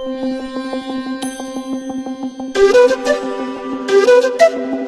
Thank you.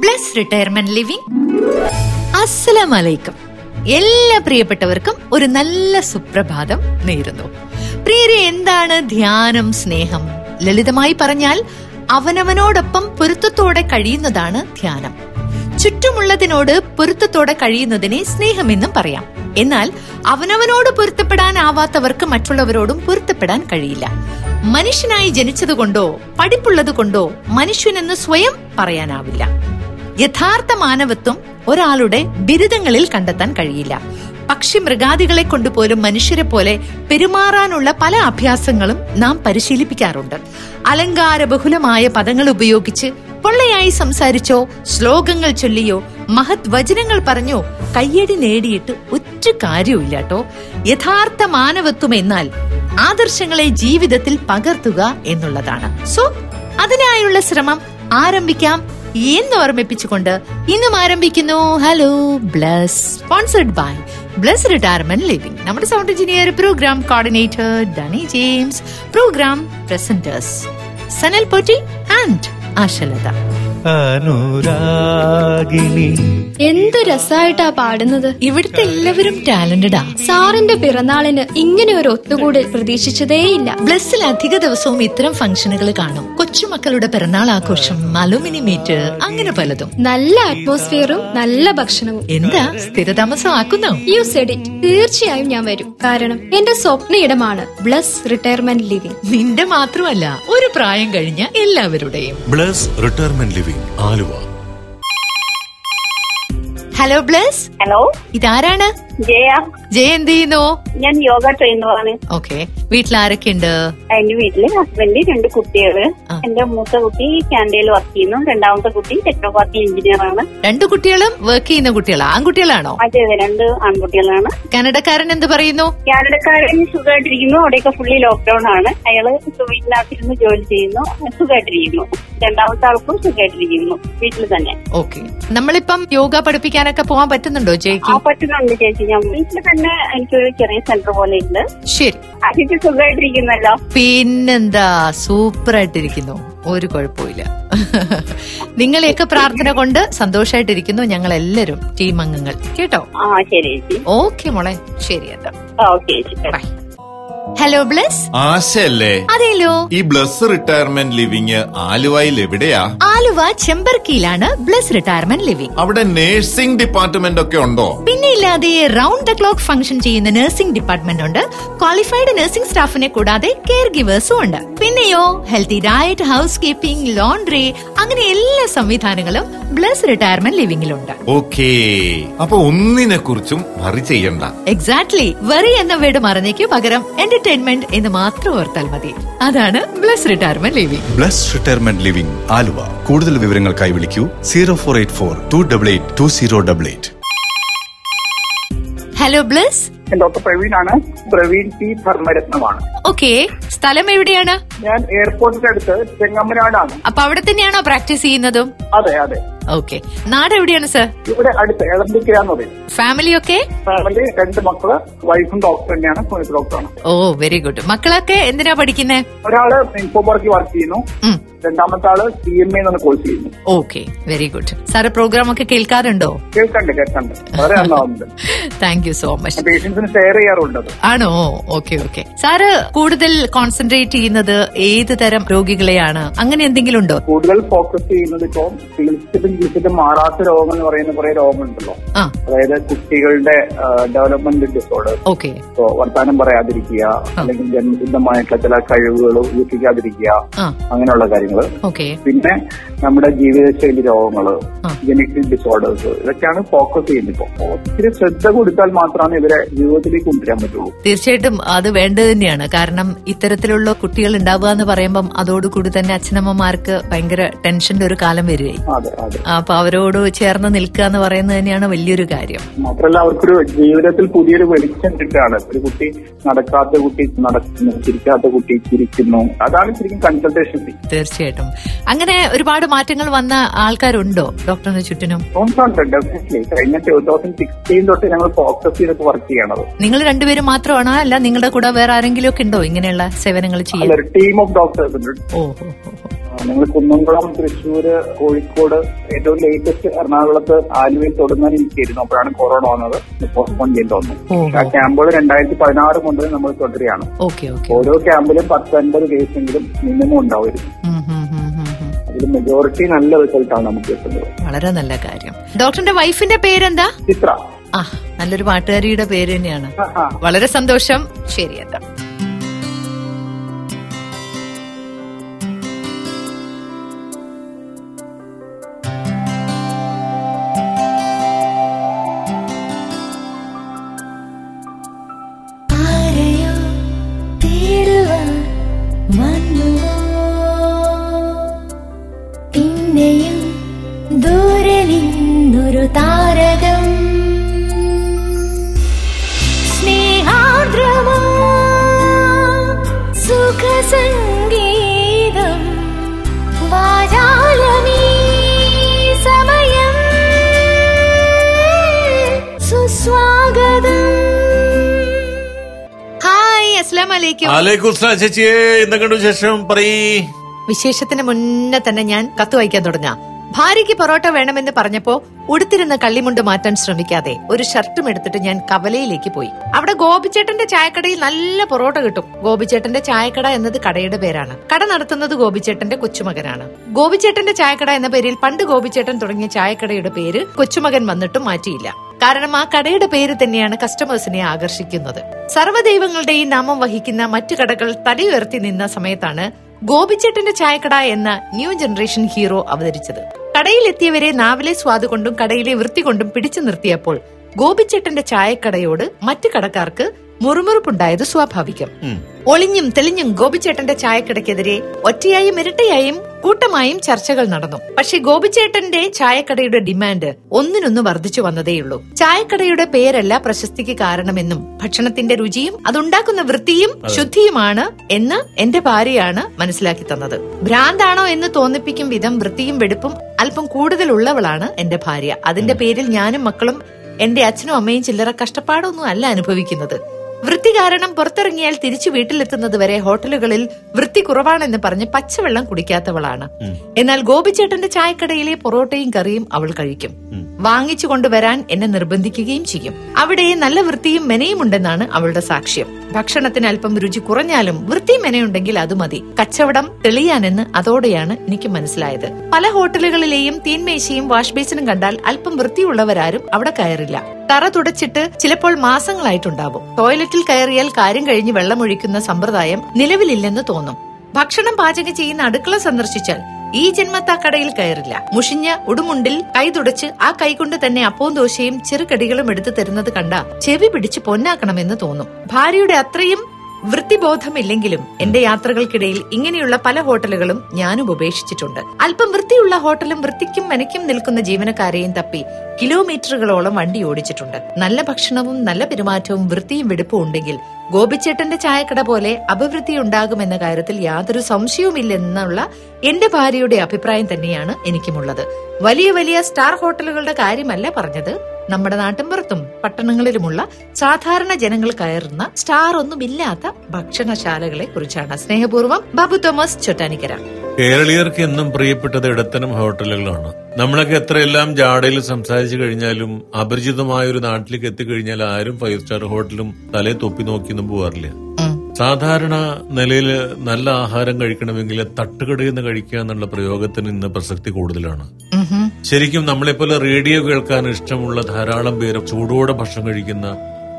Bless retirement living അസ്സലാമലൈക്കും എല്ലാ പ്രിയപ്പെട്ടവർക്കും ഒരു നല്ല സുപ്രഭാതം നേരുന്നു. പ്രിയരെ എന്താണ് ധ്യാനം സ്നേഹം? ലളിതമായി പറഞ്ഞാൽ അവനവനോടൊപ്പം പൊരുത്തത്തോടെ കഴിയുന്നതാണ് ധ്യാനം. ചുറ്റുമുള്ളതിനോട് പൊരുത്തത്തോടെ കഴിയുന്നതിനെ സ്നേഹമെന്നും പറയാം. എന്നാൽ അവനവനോട് പൊരുത്തപ്പെടാനാവാത്തവർക്ക് മറ്റുള്ളവരോടും പൊരുത്തപ്പെടാൻ കഴിയില്ല. മനുഷ്യനായി ജനിച്ചതുകൊണ്ടോ പഠിപ്പുള്ളത് കൊണ്ടോ മനുഷ്യനെന്ന് സ്വയം പറയാനാവില്ല. യഥാർത്ഥ മാനവത്വം ഒരാളുടെ ബിരുദങ്ങളിൽ കണ്ടെത്താൻ കഴിയില്ല. പക്ഷി മൃഗാദികളെ കൊണ്ടുപോലും മനുഷ്യരെ പോലെ പെരുമാറാനുള്ള പല അഭ്യാസങ്ങളും നാം പരിശീലിപ്പിക്കാറുണ്ട്. അലങ്കാര ബഹുലമായ പദങ്ങൾ ഉപയോഗിച്ച് പൊള്ളയായി സംസാരിച്ചോ ശ്ലോകങ്ങൾ ചൊല്ലിയോ മഹത് വചനങ്ങൾ പറഞ്ഞോ കയ്യടി നേടിയിട്ട് ഒറ്റ കാര്യമില്ല കേട്ടോ യഥാർത്ഥ മാനവത്വം എന്നാൽ ആദർശങ്ങളെ ജീവിതത്തിൽ പകർത്തുക എന്നുള്ളതാണ്. സോ അതിനായുള്ള ശ്രമം ആരംഭിക്കാം. എന്ന് ഓർമ്മിപ്പിച്ചുകൊണ്ട് ഇന്നും ആരംഭിക്കുന്നു? Hello Bless sponsored by Bless retirement living നമ്മുടെ sound engineer programme coordinator Danny James programme presenters Sanal Potti and Ashalatha Anuragini. എന്ത് രസായിട്ടാ പാടുന്നത്. ഇവിടുത്തെ എല്ലാവരും ടാലന്റഡാ. സാറിന്റെ പിറന്നാളിന് ഇങ്ങനെ ഒരു ഒത്തുകൂടൽ പ്രതീക്ഷിച്ചതേയില്ല. ബ്ലസ്സിൽ അധിക ദിവസവും ഇത്തരം ഫംഗ്ഷനുകൾ കാണും. കൊച്ചുമക്കളുടെ പിറന്നാൾ ആഘോഷം അലുമിനി മീറ്റ് അങ്ങനെ പലതും. നല്ല അറ്റ്മോസ്ഫിയറും നല്ല ഭക്ഷണവും. എന്താ? സ്ഥിരതാമസം ആക്കുന്നോ യു സെഡ് ഇറ്റ് തീർച്ചയായും ഞാൻ വരും. കാരണം എന്റെ സ്വപ്ന ഇടമാണ് ബ്ലസ് റിട്ടയർമെന്റ് ലിവിംഗ് നിന്റെ മാത്രമല്ല ഒരു പ്രായം കഴിഞ്ഞ എല്ലാവരുടെയും. Bless retirement living Aluva. Hello Bless hello ഇതാരാണ്? ജയ ജയ എന്ത് ചെയ്യുന്നു? ഞാൻ യോഗ ട്രെയിനറാണ് ഓക്കെ വീട്ടിൽ ആരൊക്കെയുണ്ട് എന്റെ വീട്ടിൽ ഹസ്ബൻഡ് രണ്ട് കുട്ടികൾ. എന്റെ മൂത്ത കുട്ടി ക്യാൻഡയിൽ വർക്ക് ചെയ്യുന്നു. രണ്ടാമത്തെ കുട്ടി ടെക്നോപാർട്ടി എഞ്ചിനീയർ ആണ്. രണ്ടു കുട്ടികളും വർക്ക് ചെയ്യുന്ന കുട്ടികളാണ് ആൺകുട്ടികളാണോ? അതെ അതെ. രണ്ട് ആൺകുട്ടികളാണ്. കാനഡക്കാരൻ എന്ത് പറയുന്നു? കാനഡക്കാരൻ സുഖമായിട്ടിരിക്കുന്നു. അവിടെയൊക്കെ ഫുള്ളി ലോക്ക്ഡൌൺ ആണ്. അയാൾ വീട്ടിലാക്കിരുന്ന് ജോലി ചെയ്യുന്നു. സുഖമായിട്ടിരിക്കുന്നു. രണ്ടാമത്തെ ആൾക്കും സുഖമായിട്ടിരിക്കുന്നു. വീട്ടിൽ തന്നെ. ഓക്കെ നമ്മളിപ്പം യോഗ പഠിപ്പിക്കാനൊക്കെ പോകാൻ പറ്റുന്നുണ്ടോ ജയ്ക്ക്? പറ്റുന്നുണ്ട് ചേച്ചി ഞാൻ വീട്ടിൽ തന്നെ എനിക്കൊരു ചെറിയ സെന്റർ പോലെ ഉണ്ട്. ശരി. അതിക്ക് സുഖമായിട്ടിരിക്കുന്നല്ലോ പിന്നെന്താ? സൂപ്പർ ആയിട്ടിരിക്കുന്നു ഒരു കുഴപ്പമില്ല നിങ്ങളെയൊക്കെ പ്രാർത്ഥന കൊണ്ട് സന്തോഷമായിട്ടിരിക്കുന്നു ഞങ്ങൾ എല്ലാരും ടീം അംഗങ്ങൾ. കേട്ടോ? ആ ശരി ഓക്കെ മോളെ. ശരി എന്താ ഓക്കെ ബൈ ഹലോ ബ്ലസ് ആശയല്ലേ? അതെല്ലോ ഈ ബ്ലസ് റിട്ടയർമെന്റ് ലിവിംഗ് ആലുവയിൽ എവിടെയാ? ആലുവ ചെമ്പർക്കിയിലാണ് ബ്ലസ് റിട്ടയർമെന്റ് ലിവിംഗ് അവിടെ നേഴ്സിംഗ് ഡിപ്പാർട്ട്മെന്റ് ഒക്കെ ഉണ്ടോ? പിന്നെ ഇല്ലാതെ റൗണ്ട് ദ ക്ലോക്ക് ഫംഗ്ഷൻ ചെയ്യുന്ന നഴ്സിംഗ് ഡിപ്പാർട്ട്മെന്റ് ഉണ്ട്. ക്വാളിഫൈഡ് നഴ്സിംഗ് സ്റ്റാഫിനെ കൂടാതെ കെയർ ഗിവേഴ്സും ഉണ്ട്. പിന്നെയോ healthy diet housekeeping laundry അങ്ങനെ എല്ലാ സംവിധാനങ്ങളും ബ്ലസ് റിട്ടയർമെന്റ് ലിവിംഗിലുണ്ട് ഓക്കേ. അപ്പൊ ഒന്നിനെ കുറിച്ചും വറി ചെയ്യണ്ട. എക്സാക്ട്ലി വെറി എന്ന വേർഡ് മറന്നേക്ക് പകരം. എന്റർടൈൻമെന്റ് എന്ന് മാത്രം ഓർത്താൽ മതി. അതാണ് Bless retirement living Bless retirement living Aluva. കൂടുതൽ വിവരങ്ങൾക്കായി വിളിക്കൂ zero four eight four two double eight two zero double eight. Hello Bless doctor പ്രവീണാണ്. Praveen P ധർമ്മരത്നമാണ്. ഓക്കെ സ്ഥലം എവിടെയാണ്? ഞാൻ എയർപോർട്ടിന്റെ അടുത്ത് ചെങ്ങമ്മനാടാണ്. അപ്പൊ അവിടെ തന്നെയാണോ പ്രാക്ടീസ് ചെയ്യുന്നതും? അതെ അതെ. ഓക്കെ നാട് എവിടെയാണ് സർ ഇവിടെ അടുത്ത് എളമ്പിക്കര എന്ന് പറയും. ഫാമിലി ഒക്കെ? ഫാമിലി രണ്ട് മക്കൾ വൈഫും ഡോക്ടർ തന്നെയാണ് ഡോക്ടറാണ് ഓ വെരി ഗുഡ് മക്കളൊക്കെ എന്തിനാ പഠിക്കുന്നത് ഒരാൾ ഇൻഫോ പാർക്കിൽ വർക്ക് ചെയ്യുന്നു. രണ്ടാമത്തെ ആൾ സി എം എ എന്നാണ് കോഴ്സ് ചെയ്യുന്നു okay very good sir programme ഒക്കെ കേൾക്കാറുണ്ടോ? കേൾക്കണ്ട് കേൾക്കണ്ട്. വളരെ നന്നാവുന്നുണ്ട് താങ്ക് യു സോ മച്ച് പേഷ്യൻസിന് ഷെയർ ചെയ്യാറുണ്ട് ആണോ? ഓക്കെ ഓക്കെ സാറ് കൂടുതൽ കോൺസെൻട്രേറ്റ് ചെയ്യുന്നത് ഏത് തരം രോഗികളെയാണ്? അങ്ങനെ എന്തെങ്കിലും ഉണ്ടോ? കൂടുതൽ ഫോക്കസ് ചെയ്യുന്നത് ഇപ്പോൾ ചികിത്സിച്ചിട്ടും ചികിത്സിച്ചിട്ടും മാറാത്ത രോഗം എന്ന് പറയുന്ന കുറെ രോഗമുണ്ടല്ലോ അതായത് കുട്ടികളുടെ ഡെവലപ്മെന്റ് ഡിസോർഡർ ഓക്കെ ഇപ്പോ വർത്താനം പറയാതിരിക്കുക അല്ലെങ്കിൽ ജന്മസിദ്ധമായിട്ടുള്ള ചില കഴിവുകൾ ഉപയോഗിക്കാതിരിക്കുക അങ്ങനെയുള്ള കാര്യങ്ങൾ. ഓക്കെ. പിന്നെ നമ്മുടെ ജീവിതശൈലി രോഗങ്ങൾ ആ. ജനറ്റിക് ഡിസോർഡേഴ്സ് ഇതൊക്കെയാണ് ഫോക്കസ് ചെയ്യുന്നത് ഇപ്പൊ ഒത്തിരി ശ്രദ്ധ കൊടുത്താൽ മാത്രമാണ് ഇവരെ ജീവിതത്തിലേക്ക് കൊണ്ടുവരാൻ പറ്റുള്ളൂ. തീർച്ചയായിട്ടും അത് വേണ്ടത് തന്നെയാണ്. കാരണം ഇത്തരത്തിലുള്ള കുട്ടികൾ ഉണ്ടാവുക എന്ന് പറയുമ്പം അതോടുകൂടി തന്നെ അച്ഛനമ്മമാർക്ക് ഭയങ്കര ടെൻഷന്റെ ഒരു കാലം വരികയായി. അപ്പൊ അവരോട് ചേർന്ന് നിൽക്കുക എന്ന് പറയുന്നത് തന്നെയാണ് വലിയൊരു കാര്യം. മാത്രമല്ല അവർക്കൊരു ജീവിതത്തിൽ പുതിയൊരു വെളിച്ചം കിട്ടുകയാണ്. ഒരു കുട്ടി നടക്കാത്ത കുട്ടി നടക്കുന്നു ചിരിക്കാത്ത കുട്ടി ചിരിക്കുന്നു. അതാണ് ശരിക്കും കൺസൾട്ടേഷൻ ഫീ തീർച്ചയായിട്ടും അങ്ങനെ ഒരുപാട് മാറ്റങ്ങൾ വന്ന ആൾക്കാരുണ്ടോ ഡോക്ടറിന് ചുറ്റിനും? ഉണ്ട് ഡെഫിനറ്റ്ലി കഴിഞ്ഞ ടൂ തൗസൻഡ് സിക്സ്റ്റീൻ തൊട്ട് ഞങ്ങൾ ഫോക്കസ് ചെയ്തിട്ട് വർക്ക് ചെയ്യണത്. നിങ്ങൾ രണ്ടുപേരും മാത്രമാണോ? അല്ല നിങ്ങളുടെ കൂടെ വേറെ ആരെങ്കിലും ഒക്കെ ഉണ്ടോ ഇങ്ങനെയുള്ള സേവനങ്ങൾ ചെയ്യാൻ? ടീം ഓഫ് ഡോക്ടേഴ്സ് ഉണ്ട്. ഓ ഓ, ഓ, ഓ. ഞങ്ങൾ കുന്നംകുളം തൃശ്ശൂര് കോഴിക്കോട് ഏറ്റവും ലേറ്റസ്റ്റ് എറണാകുളത്ത് ആലുവയിൽ തൊടുന്നതിന് ഇരിക്കുന്നു അപ്പോഴാണ് കൊറോണ വന്നത്. പോസ്റ്റ്പോൺ ചെയ്യേണ്ടി വന്നു ആ ക്യാമ്പുകൾ രണ്ടായിരത്തി പതിനാറ് മുതൽ നമ്മൾ തുടരുകയാണ്. ഓരോ ക്യാമ്പിലും പത്തൊൻപത് കേസെങ്കിലും മിനിമം ഉണ്ടാവുമായിരുന്നു ഉം, ഉം, ഉം, ഉം, അതിൽ മെജോറിറ്റി നല്ല റിസൾട്ടാണ് നമുക്ക് കിട്ടുന്നത്. വളരെ നല്ല കാര്യം. ഡോക്ടറിന്റെ വൈഫിന്റെ പേരെന്താ? ചിത്ര. ആ നല്ലൊരു പാട്ടുകാരിയുടെ പേര് തന്നെയാണ്. വളരെ സന്തോഷം. ശരി എന്താ ചേച്ചിയെ പറയ്. വിശേഷത്തിന് മുന്നേ തന്നെ ഞാൻ കത്ത് വായിക്കാൻ തുടങ്ങാം. ഭാര്യയ്ക്ക് പൊറോട്ട വേണമെന്ന് പറഞ്ഞപ്പോ ഉടുത്തിരുന്ന കള്ളിമുണ്ട് മാറ്റാൻ ശ്രമിക്കാതെ ഒരു ഷർട്ടും എടുത്തിട്ട് ഞാൻ കവലയിലേക്ക് പോയി. അവിടെ ഗോപിച്ചേട്ടന്റെ ചായക്കടയിൽ നല്ല പൊറോട്ട കിട്ടും. ഗോപിച്ചേട്ടന്റെ ചായക്കട എന്നത് കടയുടെ പേരാണ്. കട നടത്തുന്നത് ഗോപിച്ചേട്ടന്റെ കൊച്ചുമകനാണ്. ഗോപിച്ചേട്ടന്റെ ചായക്കട എന്ന പേരിൽ പണ്ട് ഗോപിച്ചേട്ടൻ തുടങ്ങിയ ചായക്കടയുടെ പേര് കൊച്ചുമകൻ വന്നിട്ടും മാറ്റിയില്ല. കാരണം ആ കടയുടെ പേര് തന്നെയാണ് കസ്റ്റമേഴ്സിനെ ആകർഷിക്കുന്നത്. സർവദൈവങ്ങളുടെയും നാമം വഹിക്കുന്ന മറ്റു കടകൾ തലയുയർത്തി നിന്ന സമയത്താണ് ഗോപിച്ചേട്ടന്റെ ചായക്കട എന്ന ന്യൂ ജനറേഷൻ ഹീറോ അവതരിച്ചത്. കടയിലെത്തിയവരെ നാവിലെ സ്വാദ് കൊണ്ടും കടയിലെ വൃത്തി കൊണ്ടും പിടിച്ചു നിർത്തിയപ്പോൾ ഗോപിച്ചേട്ടന്റെ ചായക്കടയോട് മറ്റു കടക്കാർക്ക് മുറുമുറുപ്പുണ്ടായത് സ്വാഭാവികം. ഒളിഞ്ഞും തെളിഞ്ഞും ഗോപിച്ചേട്ടന്റെ ചായക്കടയ്ക്കെതിരെ ഒറ്റയായും ഇരട്ടയായും കൂട്ടമായും ചർച്ചകൾ നടന്നു. പക്ഷെ ഗോപിച്ചേട്ടന്റെ ചായക്കടയുടെ ഡിമാൻഡ് ഒന്നിനൊന്ന് വർദ്ധിച്ചു വന്നതേയുള്ളൂ. ചായക്കടയുടെ പേരല്ല പ്രശസ്തിക്ക് കാരണമെന്നും ഭക്ഷണത്തിന്റെ രുചിയും അതുണ്ടാക്കുന്ന വൃത്തിയും ശുദ്ധിയുമാണ് എന്ന് എന്റെ ഭാര്യയാണ് മനസ്സിലാക്കി തന്നത്. ഭ്രാന്താണോ എന്ന് തോന്നിപ്പിക്കും വിധം വൃത്തിയും വെടുപ്പും അല്പം കൂടുതലുള്ളവളാണ് എന്റെ ഭാര്യ. അതിന്റെ പേരിൽ ഞാനും മക്കളും എന്റെ അച്ഛനും അമ്മയും ചില്ലറ കഷ്ടപ്പാടൊന്നും അല്ല അനുഭവിക്കുന്നത്. വൃത്തി കാരണം പുറത്തിറങ്ങിയാൽ തിരിച്ചു വീട്ടിലെത്തുന്നത് വരെ ഹോട്ടലുകളിൽ വൃത്തി കുറവാണെന്ന് പറഞ്ഞ് പച്ചവെള്ളം കുടിക്കാത്തവളാണ്. എന്നാൽ ഗോപിച്ചേട്ടന്റെ ചായക്കടയിലെ പൊറോട്ടയും കറിയും അവൾ കഴിക്കും. വാങ്ങിച്ചു കൊണ്ടുവരാൻ എന്നെ നിർബന്ധിക്കുകയും ചെയ്യും. അവിടെ നല്ല വൃത്തിയും മെനയും ഉണ്ടെന്നാണ് അവളുടെ സാക്ഷ്യം. ഭക്ഷണത്തിന് അല്പം രുചി കുറഞ്ഞാലും വൃത്തി മെനയുണ്ടെങ്കിൽ അത് മതി. കച്ചവടം തെളിയാനെന്ന് അതോടെയാണ് എനിക്ക് മനസ്സിലായത്. പല ഹോട്ടലുകളിലെയും തീൻമേശയും വാഷ് ബേസിനും കണ്ടാൽ അല്പം വൃത്തിയുള്ളവരാരും അവിടെ കയറില്ല. തറ തുടച്ചിട്ട് ചിലപ്പോൾ മാസങ്ങളായിട്ടുണ്ടാവും. ടോയ്ലറ്റിൽ കയറിയാൽ കാര്യം കഴിഞ്ഞ് വെള്ളമൊഴിക്കുന്ന സമ്പ്രദായം നിലവിലില്ലെന്ന് തോന്നും. ഭക്ഷണം പാചകം ചെയ്യുന്ന അടുക്കള സന്ദർശിച്ചാൽ ഈ ജന്മത്താ കടയിൽ കയറില്ല. മുഷിഞ്ഞ ഉടുമുണ്ടിൽ കൈ തുടച്ച് ആ കൈകൊണ്ട് തന്നെ അപ്പവും ദോശയും ചെറുകടികളും എടുത്തു തരുന്നത് കണ്ട ചെവി പിടിച്ച് പൊന്നാക്കണമെന്ന് തോന്നും. ഭാര്യയുടെ അത്രയും വൃത്തിബോധമില്ലെങ്കിലും എന്റെ യാത്രകൾക്കിടയിൽ ഇങ്ങനെയുള്ള പല ഹോട്ടലുകളും ഞാനും ഉപേക്ഷിച്ചിട്ടുണ്ട്. അല്പം വൃത്തിയുള്ള ഹോട്ടലും വൃത്തിക്കും മെനയ്ക്കും നിൽക്കുന്ന ജീവനക്കാരെയും തപ്പി കിലോമീറ്ററുകളോളം വണ്ടി ഓടിച്ചിട്ടുണ്ട്. നല്ല ഭക്ഷണവും നല്ല പെരുമാറ്റവും വൃത്തിയും വെടുപ്പും ഉണ്ടെങ്കിൽ ഗോപിച്ചേട്ടന്റെ ചായക്കട പോലെ അപവൃത്തി ഉണ്ടാകുമെന്ന കാര്യത്തിൽ യാതൊരു സംശയവുമില്ലെന്നുള്ള എന്റെ ഭാര്യയുടെ അഭിപ്രായം തന്നെയാണ് എനിക്കുമുള്ളത്. വലിയ വലിയ സ്റ്റാർ ഹോട്ടലുകളുടെ കാര്യമല്ല പറഞ്ഞത്. നമ്മുടെ നാട്ടിൻപുറത്തും പട്ടണങ്ങളിലുമുള്ള സാധാരണ ജനങ്ങൾ കയറുന്ന സ്റ്റാർ ഒന്നുമില്ലാത്ത ഭക്ഷണശാലകളെ കുറിച്ചാണ് സ്നേഹപൂർവം ബാബു തോമസ് ചൊട്ടാനിക്കര. കേരളീയർക്ക് എന്നും പ്രിയപ്പെട്ടത് ഇടത്തരം ഹോട്ടലുകളാണ്. നമ്മളൊക്കെ എത്രയെല്ലാം ജാടയിൽ സംസാരിച്ചു കഴിഞ്ഞാലും അപരിചിതമായ ഒരു നാട്ടിലേക്ക് എത്തിക്കഴിഞ്ഞാൽ ആരും ഫൈവ് സ്റ്റാർ ഹോട്ടലും തലേ തൊപ്പി നോക്കിയൊന്നും പോകാറില്ല സാധാരണ നിലയിൽ നല്ല ആഹാരം കഴിക്കണമെങ്കിൽ തട്ടുകടയിൽ നിന്ന് കഴിക്കുക എന്നുള്ള പ്രയോഗത്തിന് ഇന്ന് പ്രസക്തി കൂടുതലാണ്. ശരിക്കും നമ്മളെപ്പോലെ റേഡിയോ കേൾക്കാൻ ഇഷ്ടമുള്ള ധാരാളം പേര് ചൂടോടെ ഭക്ഷണം കഴിക്കുന്ന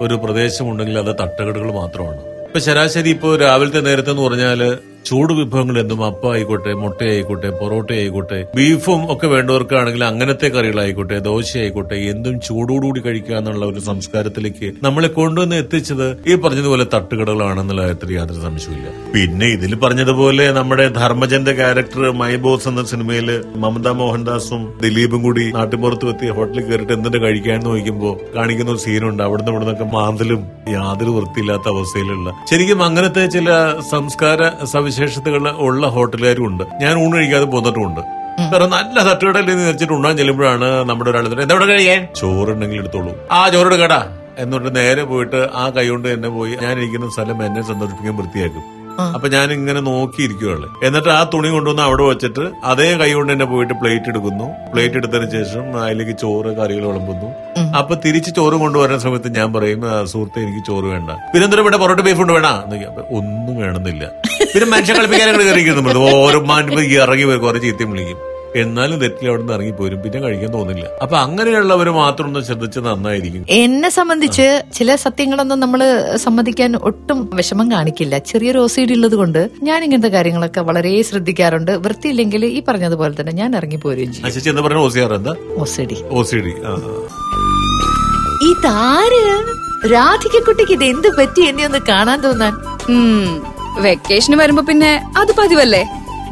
ഒരു പ്രദേശമുണ്ടെങ്കിൽ അത് തട്ടുകടകൾ മാത്രമാണ്. ഇപ്പൊ ശരാശരി ഇപ്പോ രാവിലത്തെ നേരത്തെ എന്ന് പറഞ്ഞാൽ ചൂട് വിഭവങ്ങൾ എന്തും അപ്പം ആയിക്കോട്ടെ മുട്ടയായിക്കോട്ടെ പൊറോട്ട ആയിക്കോട്ടെ ബീഫും ഒക്കെ വേണ്ടവർക്കാണെങ്കിൽ അങ്ങനത്തെ കറികളായിക്കോട്ടെ ദോശ ആയിക്കോട്ടെ എന്തും ചൂടോടുകൂടി കഴിക്കുക എന്നുള്ള ഒരു സംസ്കാരത്തിലേക്ക് നമ്മളെ കൊണ്ടുവന്ന് എത്തിച്ചത് ഈ പറഞ്ഞതുപോലെ തട്ടുകടകളാണെന്നുള്ള കാര്യത്തിൽ യാതൊരു സംശയമില്ല പിന്നെ ഇതിൽ പറഞ്ഞതുപോലെ നമ്മുടെ ധർമ്മജന്റെ ക്യാരക്ടർ മൈ ബോസ് എന്ന സിനിമയിൽ മമത മോഹൻദാസും ദിലീപും കൂടി നാട്ടിൻപുറത്ത് എത്തി ഹോട്ടലിൽ കയറിയിട്ട് എന്തിന്റെ കഴിക്കാൻ നോക്കുമ്പോൾ കാണിക്കുന്ന ഒരു സീനുണ്ട്. അവിടുന്ന് ഇവിടുന്നൊക്കെ മാന്തലും യാതൊരു വൃത്തിയില്ലാത്ത അവസ്ഥയിലുള്ള. ശരിക്കും അങ്ങനത്തെ ചില സംസ്കാര സവിശേഷതകൾ ഉള്ള ഹോട്ടലുകാരും ഉണ്ട്. ഞാൻ ഊണ് കഴിക്കാതെ പോന്നിട്ടുമുണ്ട് കാരണം നല്ല തട്ടുകടയിൽ നിന്ന് വെച്ചിട്ട് ഉണ്ണാൻ ചെല്ലുമ്പോഴാണ് നമ്മുടെ ഒരാൾ എന്താ ഇവിടെ കഴിയാൻ ചോറുണ്ടെങ്കിൽ എടുത്തോളൂ. ആ ചോറ് കടാ എന്നിട്ട് നേരെ പോയിട്ട് ആ കൈ കൊണ്ട് തന്നെ പോയി ഞാൻ ഇരിക്കുന്ന സ്ഥലം എന്നെ സന്തോഷിപ്പിക്കാൻ വൃത്തിയാക്കും. അപ്പൊ ഞാൻ ഇങ്ങനെ നോക്കിയിരിക്കുകയുള്ളു എന്നിട്ട് ആ തുണി കൊണ്ടുവന്ന് അവിടെ വെച്ചിട്ട് അതേ കൈ കൊണ്ട് തന്നെ പോയിട്ട് പ്ലേറ്റ് എടുക്കുന്നു. പ്ലേറ്റ് എടുത്തതിന് ശേഷം അതിലേക്ക് ചോറ് കറികൾ വിളമ്പുന്നു. അപ്പൊ തിരിച്ച് ചോറ് കൊണ്ടുവരുന്ന സമയത്ത് ഞാൻ പറയും "ആ, സുഹൃത്തെ എനിക്ക് ചോറ് വേണ്ട. പിന്നെ ഇവിടെ പൊറോട്ട ബീഫ് ഉണ്ട് വേണ? ഒന്നും വേണമെന്നില്ല. പിന്നെ മനുഷ്യ കളിപ്പിക്കാനും കയറിയിരിക്കുന്നു. ഓരോ മാൻ ഇറങ്ങി വരും കുറെ ചീത്തയും വിളിക്കും. എന്നാലും തെറ്റിൽ അവിടെ നിന്ന് ഇറങ്ങിപ്പോരും പിന്നെ കഴിക്കാൻ തോന്നില്ല അപ്പൊ അങ്ങനെയുള്ളവർ മാത്രം ഒന്ന് ശ്രദ്ധിച്ച് നന്നായിരിക്കും. എന്നെ സംബന്ധിച്ച് ചില സത്യങ്ങളൊന്നും നമ്മൾ സമ്മതിക്കാൻ ഒട്ടും വിഷമം കാണിക്കില്ല. ചെറിയൊരു ഓസൈഡ് ഉള്ളത് കൊണ്ട് ഞാൻ ഇങ്ങനത്തെ കാര്യങ്ങളൊക്കെ വളരെ ശ്രദ്ധിക്കാറുണ്ട്. വൃത്തിയില്ലെങ്കിൽ ഈ പറഞ്ഞതുപോലെ തന്നെ ഞാൻ ഇറങ്ങി പോരുകയും ചെയ്യും. ഓസൈഡി ഇതാര്? രാധികക്കുട്ടിക്ക് ഇത് എന്ത് പറ്റി? എന്നെ ഒന്ന് കാണാൻ തോന്നാൻ. വെക്കേഷന് വരുമ്പോ പിന്നെ അത് പതിവല്ലേ?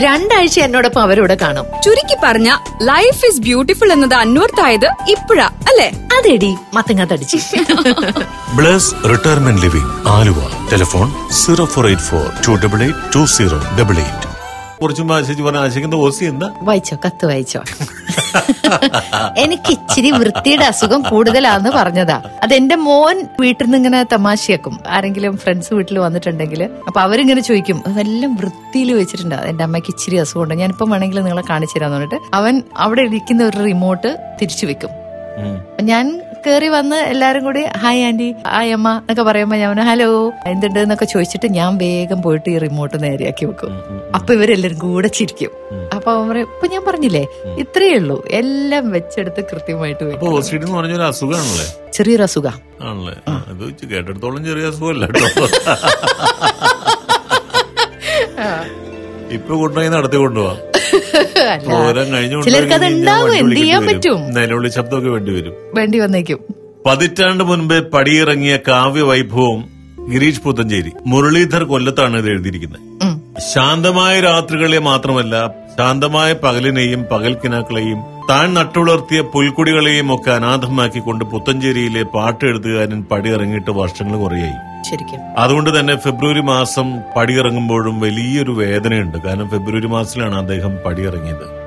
രണ്ടാഴ്ച എന്നോടൊപ്പം അവരോട് കാണും. ചുരുക്കി പറഞ്ഞ ലൈഫ് ഇസ് ബ്യൂട്ടിഫുൾ എന്നത് അന്വർത്ഥായത് ഇപ്പോഴാ അല്ലേ? അതെടി മത്തങ്ങാത്തടിച്ച് തടിച്ച്. Bless retirement living Aluva. Telephone zero four eight four two double eight two zero double eight. കുറച്ചും ആശിച്ച് പറഞ്ഞ ആശിക്കുന്ന ഓസി എന്താ വായിച്ചോ കത്ത് വായിച്ചോ. എനിക്ക് ഇച്ചിരി വൃത്തിയുടെ അസുഖം കൂടുതലാന്ന് പറഞ്ഞതാ. അതെന്റെ മോൻ വീട്ടിൽ നിന്ന് ഇങ്ങനെ തമാശയാക്കും. ആരെങ്കിലും ഫ്രണ്ട്സ് വീട്ടിൽ വന്നിട്ടുണ്ടെങ്കിൽ അപ്പൊ അവരിങ്ങനെ ചോദിക്കും അതെല്ലാം വൃത്തിയിൽ വെച്ചിട്ടുണ്ട്? എന്റെ അമ്മയ്ക്ക് ഇച്ചിരി അസുഖമുണ്ട്. ഞാനിപ്പം വേണമെങ്കിൽ നിങ്ങളെ കാണിച്ചു തരാന്ന് പറഞ്ഞിട്ട് അവൻ അവിടെ ഇരിക്കുന്ന ഒരു റിമോട്ട് തിരിച്ചു വെക്കും. ഞാൻ കേറി വന്ന് എല്ലാരും കൂടി ഹായ് ആന്റി ഹായ് അമ്മ എന്നൊക്കെ പറയുമ്പോ ഞാൻ ഹലോ എന്തുണ്ട്? എന്നൊക്കെ ചോദിച്ചിട്ട് ഞാൻ വേഗം പോയിട്ട് ഈ റിമോട്ട് നേരെയാക്കി വെക്കും. അപ്പൊ ഇവരെല്ലാരും കൂടെ ചിരിക്കും. അപ്പൊ പറയും ഇപ്പൊ ഞാൻ പറഞ്ഞില്ലേ? ഇത്രയേ ഉള്ളൂ. എല്ലാം വെച്ചെടുത്ത് കൃത്യമായിട്ട് വെക്കും. അസുഖമാണല്ലേ? ചെറിയൊരു അസുഖം. ആണല്ലേ? കേട്ടിടത്തോളം ചെറിയ അസുഖമല്ല ഇപ്പൊ കൊണ്ടുപോയി നടത്തി കൊണ്ടുപോവാം. പ്രോഗ്രാം കഴിഞ്ഞു ചിലർക്ക് അത് ഉണ്ടാവും എന്ത് ചെയ്യാൻ പറ്റും? നിലവിളി ശബ്ദമൊക്കെ വേണ്ടി വരും. വേണ്ടി വന്നേക്കും. പതിറ്റാണ്ട് മുൻപേ പടിയിറങ്ങിയ കാവ്യ വൈഭവം ഗിരീഷ് പുത്തഞ്ചേരി മുരളീധർ കൊല്ലത്താണ് ഇത് എഴുതിയിരിക്കുന്നത്. ശാന്തമായ രാത്രികളെ മാത്രമല്ല ശാന്തമായ പകലിനെയും പകൽക്കിനാക്കളെയും താൻ നട്ടുളർത്തിയ പുൽക്കുടികളെയും ഒക്കെ അനാഥമാക്കിക്കൊണ്ട് പുത്തഞ്ചേരിയിലെ പാട്ട് എഴുത്തുകാരൻ പടിയിറങ്ങിയിട്ട് വർഷങ്ങൾ കുറയായി. ശരിക്കും. അതുകൊണ്ട് തന്നെ ഫെബ്രുവരി മാസം പടിയിറങ്ങുമ്പോഴും വലിയൊരു വേദനയുണ്ട്. കാരണം ഫെബ്രുവരി മാസത്തിലാണ് അദ്ദേഹം പടിയിറങ്ങിയത്.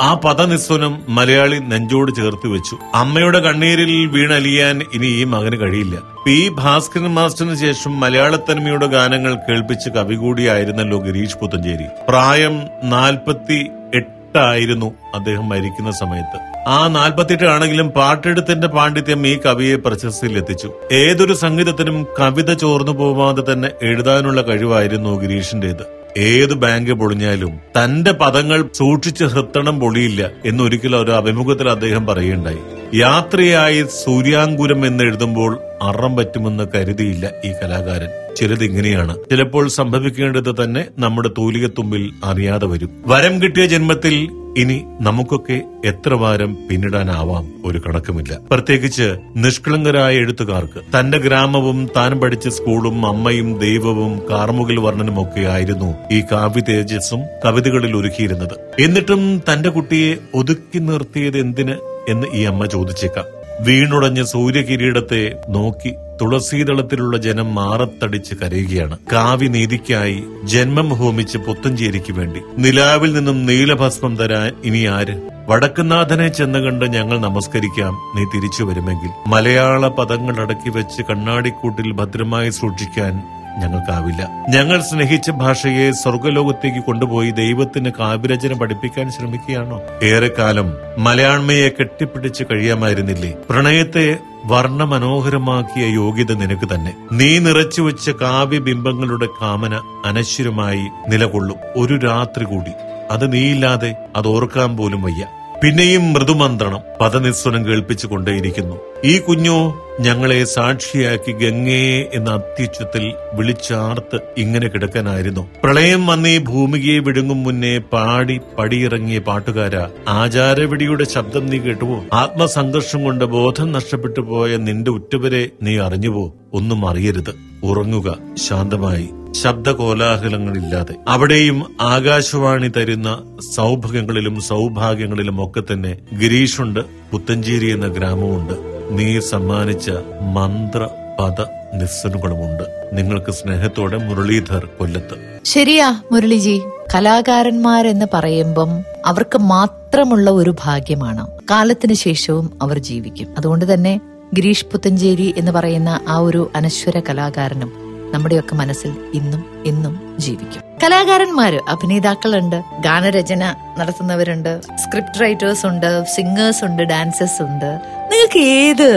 ആ പദനിസ്വനം മലയാളി നെഞ്ചോട് ചേർത്ത് വെച്ചു. അമ്മയുടെ കണ്ണീരിൽ വീണലിയാൻ ഇനി ഈ മകന് കഴിയില്ല. പി. ഭാസ്കരൻ മാസ്റ്ററിന് ശേഷം മലയാളത്തനിമയുടെ ഗാനങ്ങൾ കേൾപ്പിച്ച കവി കൂടിയായിരുന്നല്ലോ ഗിരീഷ് പുത്തഞ്ചേരി. പ്രായം നാൽപ്പത്തി എട്ടായിരുന്നു അദ്ദേഹം മരിക്കുന്ന സമയത്ത്. ആ നാൽപ്പത്തിയെട്ട് ആണെങ്കിലും പാട്ടെഴുത്തിന്റെ പാണ്ഡിത്യം ഈ കവിയെ പ്രശസ്തിയിൽ എത്തിച്ചു. ഏതൊരു സംഗീതത്തിനും കവിത ചോർന്നു പോവാതെ തന്നെ എഴുതാനുള്ള കഴിവായിരുന്നു ഗിരീഷിന്റേത്. ഏത് ബാങ്ക് പൊളിഞ്ഞാലും തന്റെ പദങ്ങൾ സൂക്ഷിച്ച് ഹൃത്തണം പൊളിയില്ല എന്നൊരിക്കലും ഒരു അഭിമുഖത്തിൽ അദ്ദേഹം പറയുകയുണ്ടായി. യാത്രയായി സൂര്യാങ്കുരം എന്ന് എഴുതുമ്പോൾ അറം പറ്റുമെന്ന് കരുതിയില്ല ഈ കലാകാരൻ. ചിലത് ഇങ്ങനെയാണ്. ചിലപ്പോൾ സംഭവിക്കേണ്ടത് തന്നെ നമ്മുടെ തൂലികത്തുമ്പിൽ അറിയാതെ വരും. വരം കിട്ടിയ ജന്മത്തിൽ ഇനി നമുക്കൊക്കെ എത്ര വാരം പിന്നിടാനാവാം ഒരു കണക്കുമില്ല. പ്രത്യേകിച്ച് നിഷ്കളങ്കരായ എഴുത്തുകാർക്ക്. തന്റെ ഗ്രാമവും താൻ പഠിച്ച സ്കൂളും അമ്മയും ദൈവവും കാർമുകിൽ വർണനുമൊക്കെ ആയിരുന്നു ഈ കാവ്യ തേജസ്സും കവിതകളിൽ ഒരുക്കിയിരുന്നത്. എന്നിട്ടും തന്റെ കുട്ടിയെ ഒതുക്കി നിർത്തിയത് എന്തിന് എന്ന് ഈ അമ്മ ചോദിച്ചേക്കാം. വീണുടഞ്ഞ സൂര്യകിരീടത്തെ നോക്കി തുളസീതളത്തിലുള്ള ജനം മാറത്തടിച്ച് കരയുകയാണ്. കാവ്യനീതിക്കായി ജന്മം ഹോമിച്ച് പുത്തഞ്ചേരിക്ക് വേണ്ടി. നിലാവിൽ നിന്നും നീലഭസ്മം തരാൻ ഇനി ആര്? വടക്കുനാഥനെ ചെന്ന് കണ്ട് ഞങ്ങൾ നമസ്കരിക്കാം. നീ തിരിച്ചു വരുമെങ്കിൽ. മലയാള പദങ്ങൾ അടക്കി വെച്ച് കണ്ണാടിക്കൂട്ടിൽ ഭദ്രമായി സൂക്ഷിക്കാൻ ഞങ്ങൾക്കാവില്ല. ഞങ്ങൾ സ്നേഹിച്ച ഭാഷയെ സ്വർഗലോകത്തേക്ക് കൊണ്ടുപോയി ദൈവത്തിന് കാവ്യരചന പഠിപ്പിക്കാൻ ശ്രമിക്കുകയാണോ? ഏറെക്കാലം മലയാണ്മയെ കെട്ടിപ്പിടിച്ച് കഴിയാമായിരുന്നില്ലേ? പ്രണയത്തെ വർണമനോഹരമാക്കിയ യോഗ്യത നിനക്ക് തന്നെ. നീ നിറച്ചു വെച്ച കാവ്യബിംബങ്ങളുടെ കാമന അനശ്വരമായി നിലകൊള്ളും. ഒരു രാത്രി കൂടി. അത് നീയില്ലാതെ അത് ഓർക്കാൻ പോലും വയ്യ. പിന്നെയും മൃദുമന്ത്രണം പദനിസ്വനം കേൾപ്പിച്ചു കൊണ്ടേയിരിക്കുന്നു ഈ കുഞ്ഞു ഞങ്ങളെ സാക്ഷിയാക്കി ഗംഗേ എന്ന അത്യുച്ചത്തിൽ വിളിച്ചാർത്ത് ഇങ്ങനെ കിടക്കാനായിരുന്നു. പ്രളയം വന്നീ ഭൂമികയെ വിഴുങ്ങും മുന്നേ പാടി പടിയിറങ്ങിയ പാട്ടുകാര ആചാരവിടിയുടെ ശബ്ദം നീ കേട്ടുവോ? ആത്മസംഘർഷം കൊണ്ട് ബോധം നഷ്ടപ്പെട്ടു പോയ നിന്റെ ഉറ്റവരെ നീ അറിഞ്ഞുവോ? ഒന്നും അറിയരുത്. ഉറങ്ങുക. ശാന്തമായി. ശബ്ദകോലാഹലങ്ങളില്ലാതെ. അവിടെയും ആകാശവാണി തരുന്ന സൗഭാഗ്യങ്ങളിലും സൗഭാഗ്യങ്ങളിലും ഒക്കെ തന്നെ ഗിരീഷുണ്ട് പുത്തഞ്ചേരി എന്ന ഗ്രാമമുണ്ട് നീ സമ്മാനിച്ച മന്ത്ര പദ നിസ്സനുകളുമുണ്ട്. നിങ്ങൾക്ക് സ്നേഹത്തോടെ മുരളീധർ കൊല്ലത്ത്. ശരിയാ മുരളിജി. കലാകാരന്മാരെന്ന് പറയുമ്പം അവർക്ക് മാത്രമുള്ള ഒരു ഭാഗ്യമാണ്. കാലത്തിന് ശേഷവും അവർ ജീവിക്കും. അതുകൊണ്ട് തന്നെ ഗിരീഷ് പുത്തഞ്ചേരി എന്ന് പറയുന്ന ആ ഒരു അനശ്വര കലാകാരനും നമ്മുടെയൊക്കെ മനസ്സിൽ ഇന്നും എന്നും ജീവിക്കും. കലാകാരന്മാര് അഭിനേതാക്കളുണ്ട് ഗാനരചന നടത്തുന്നവരുണ്ട് സ്ക്രിപ്റ്റ് റൈറ്റേഴ്സ് ഉണ്ട് സിംഗേഴ്സ് ഉണ്ട് ഡാൻസേഴ്സ് ഉണ്ട്. നിങ്ങൾക്ക് ഏത്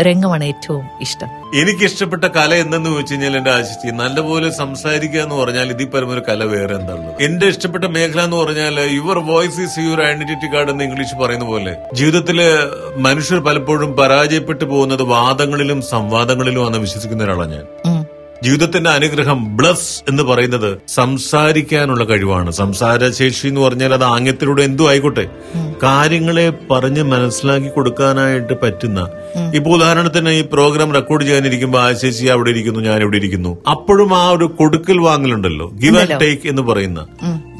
രംഗമാണ് ഏറ്റവും ഇഷ്ടം? എനിക്ക് ഇഷ്ടപ്പെട്ട കല എന്തെന്ന് ചോദിച്ചു കഴിഞ്ഞാൽ എന്റെ ആശിച്ച് നല്ലപോലെ സംസാരിക്കുക എന്ന് പറഞ്ഞാൽ ഇതിൽ പരമൊരു കല വേറെ എന്താണ്. എന്റെ ഇഷ്ടപ്പെട്ട മേഖല എന്ന് പറഞ്ഞാൽ your voice is your identity card എന്ന് ഇംഗ്ലീഷ് പറയുന്ന പോലെ ജീവിതത്തിൽ മനുഷ്യർ പലപ്പോഴും പരാജയപ്പെട്ടു പോകുന്നത് വാദങ്ങളിലും സംവാദങ്ങളിലും ആണ് വിശ്വസിക്കുന്ന ഒരാളാണ് ഞാൻ. ജീവിതത്തിന്റെ അനുഗ്രഹം ബ്ലസ് എന്ന് പറയുന്നത് സംസാരിക്കാനുള്ള കഴിവാണ്. സംസാരശേഷി എന്ന് പറഞ്ഞാൽ അത് ആംഗ്യത്തിലൂടെ എന്തു ആയിക്കോട്ടെ. കാര്യങ്ങളെ പറഞ്ഞ് മനസ്സിലാക്കി കൊടുക്കാനായിട്ട് പറ്റുന്ന. ഇപ്പൊ ഉദാഹരണത്തിന് ഈ പ്രോഗ്രാം റെക്കോർഡ് ചെയ്യാനിരിക്കുമ്പോൾ ആ ശേഷി അവിടെ ഇരിക്കുന്നു ഞാൻ ഇവിടെ ഇരിക്കുന്നു. അപ്പോഴും ആ ഒരു കൊടുക്കൽ വാങ്ങലുണ്ടല്ലോ. ഗിവ് ആൻഡ് ടേക്ക് എന്ന് പറയുന്ന.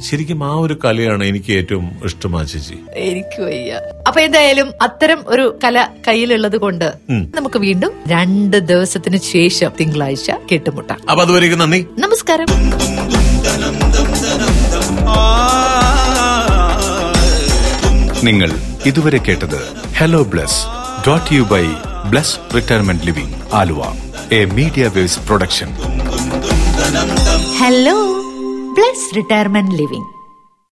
ശരിക്കും ആ ഒരു കലയാണ് എനിക്ക് ഏറ്റവും ഇഷ്ടമാ ചേച്ചി. എനിക്ക് വയ്യ. അപ്പൊ എന്തായാലും അത്തരം ഒരു കല കയ്യിലുള്ളത് കൊണ്ട് നമുക്ക് വീണ്ടും രണ്ട് ദിവസത്തിന് ശേഷം തിങ്കളാഴ്ച കേട്ടുമുട്ടാം. അപ്പൊ അതുവരേക്കും നന്ദി. നമസ്കാരം. നിങ്ങൾ ഇതുവരെ കേട്ടത് hello bless dot you by bless retirement living Aluva. A media waves production hello plus retirement living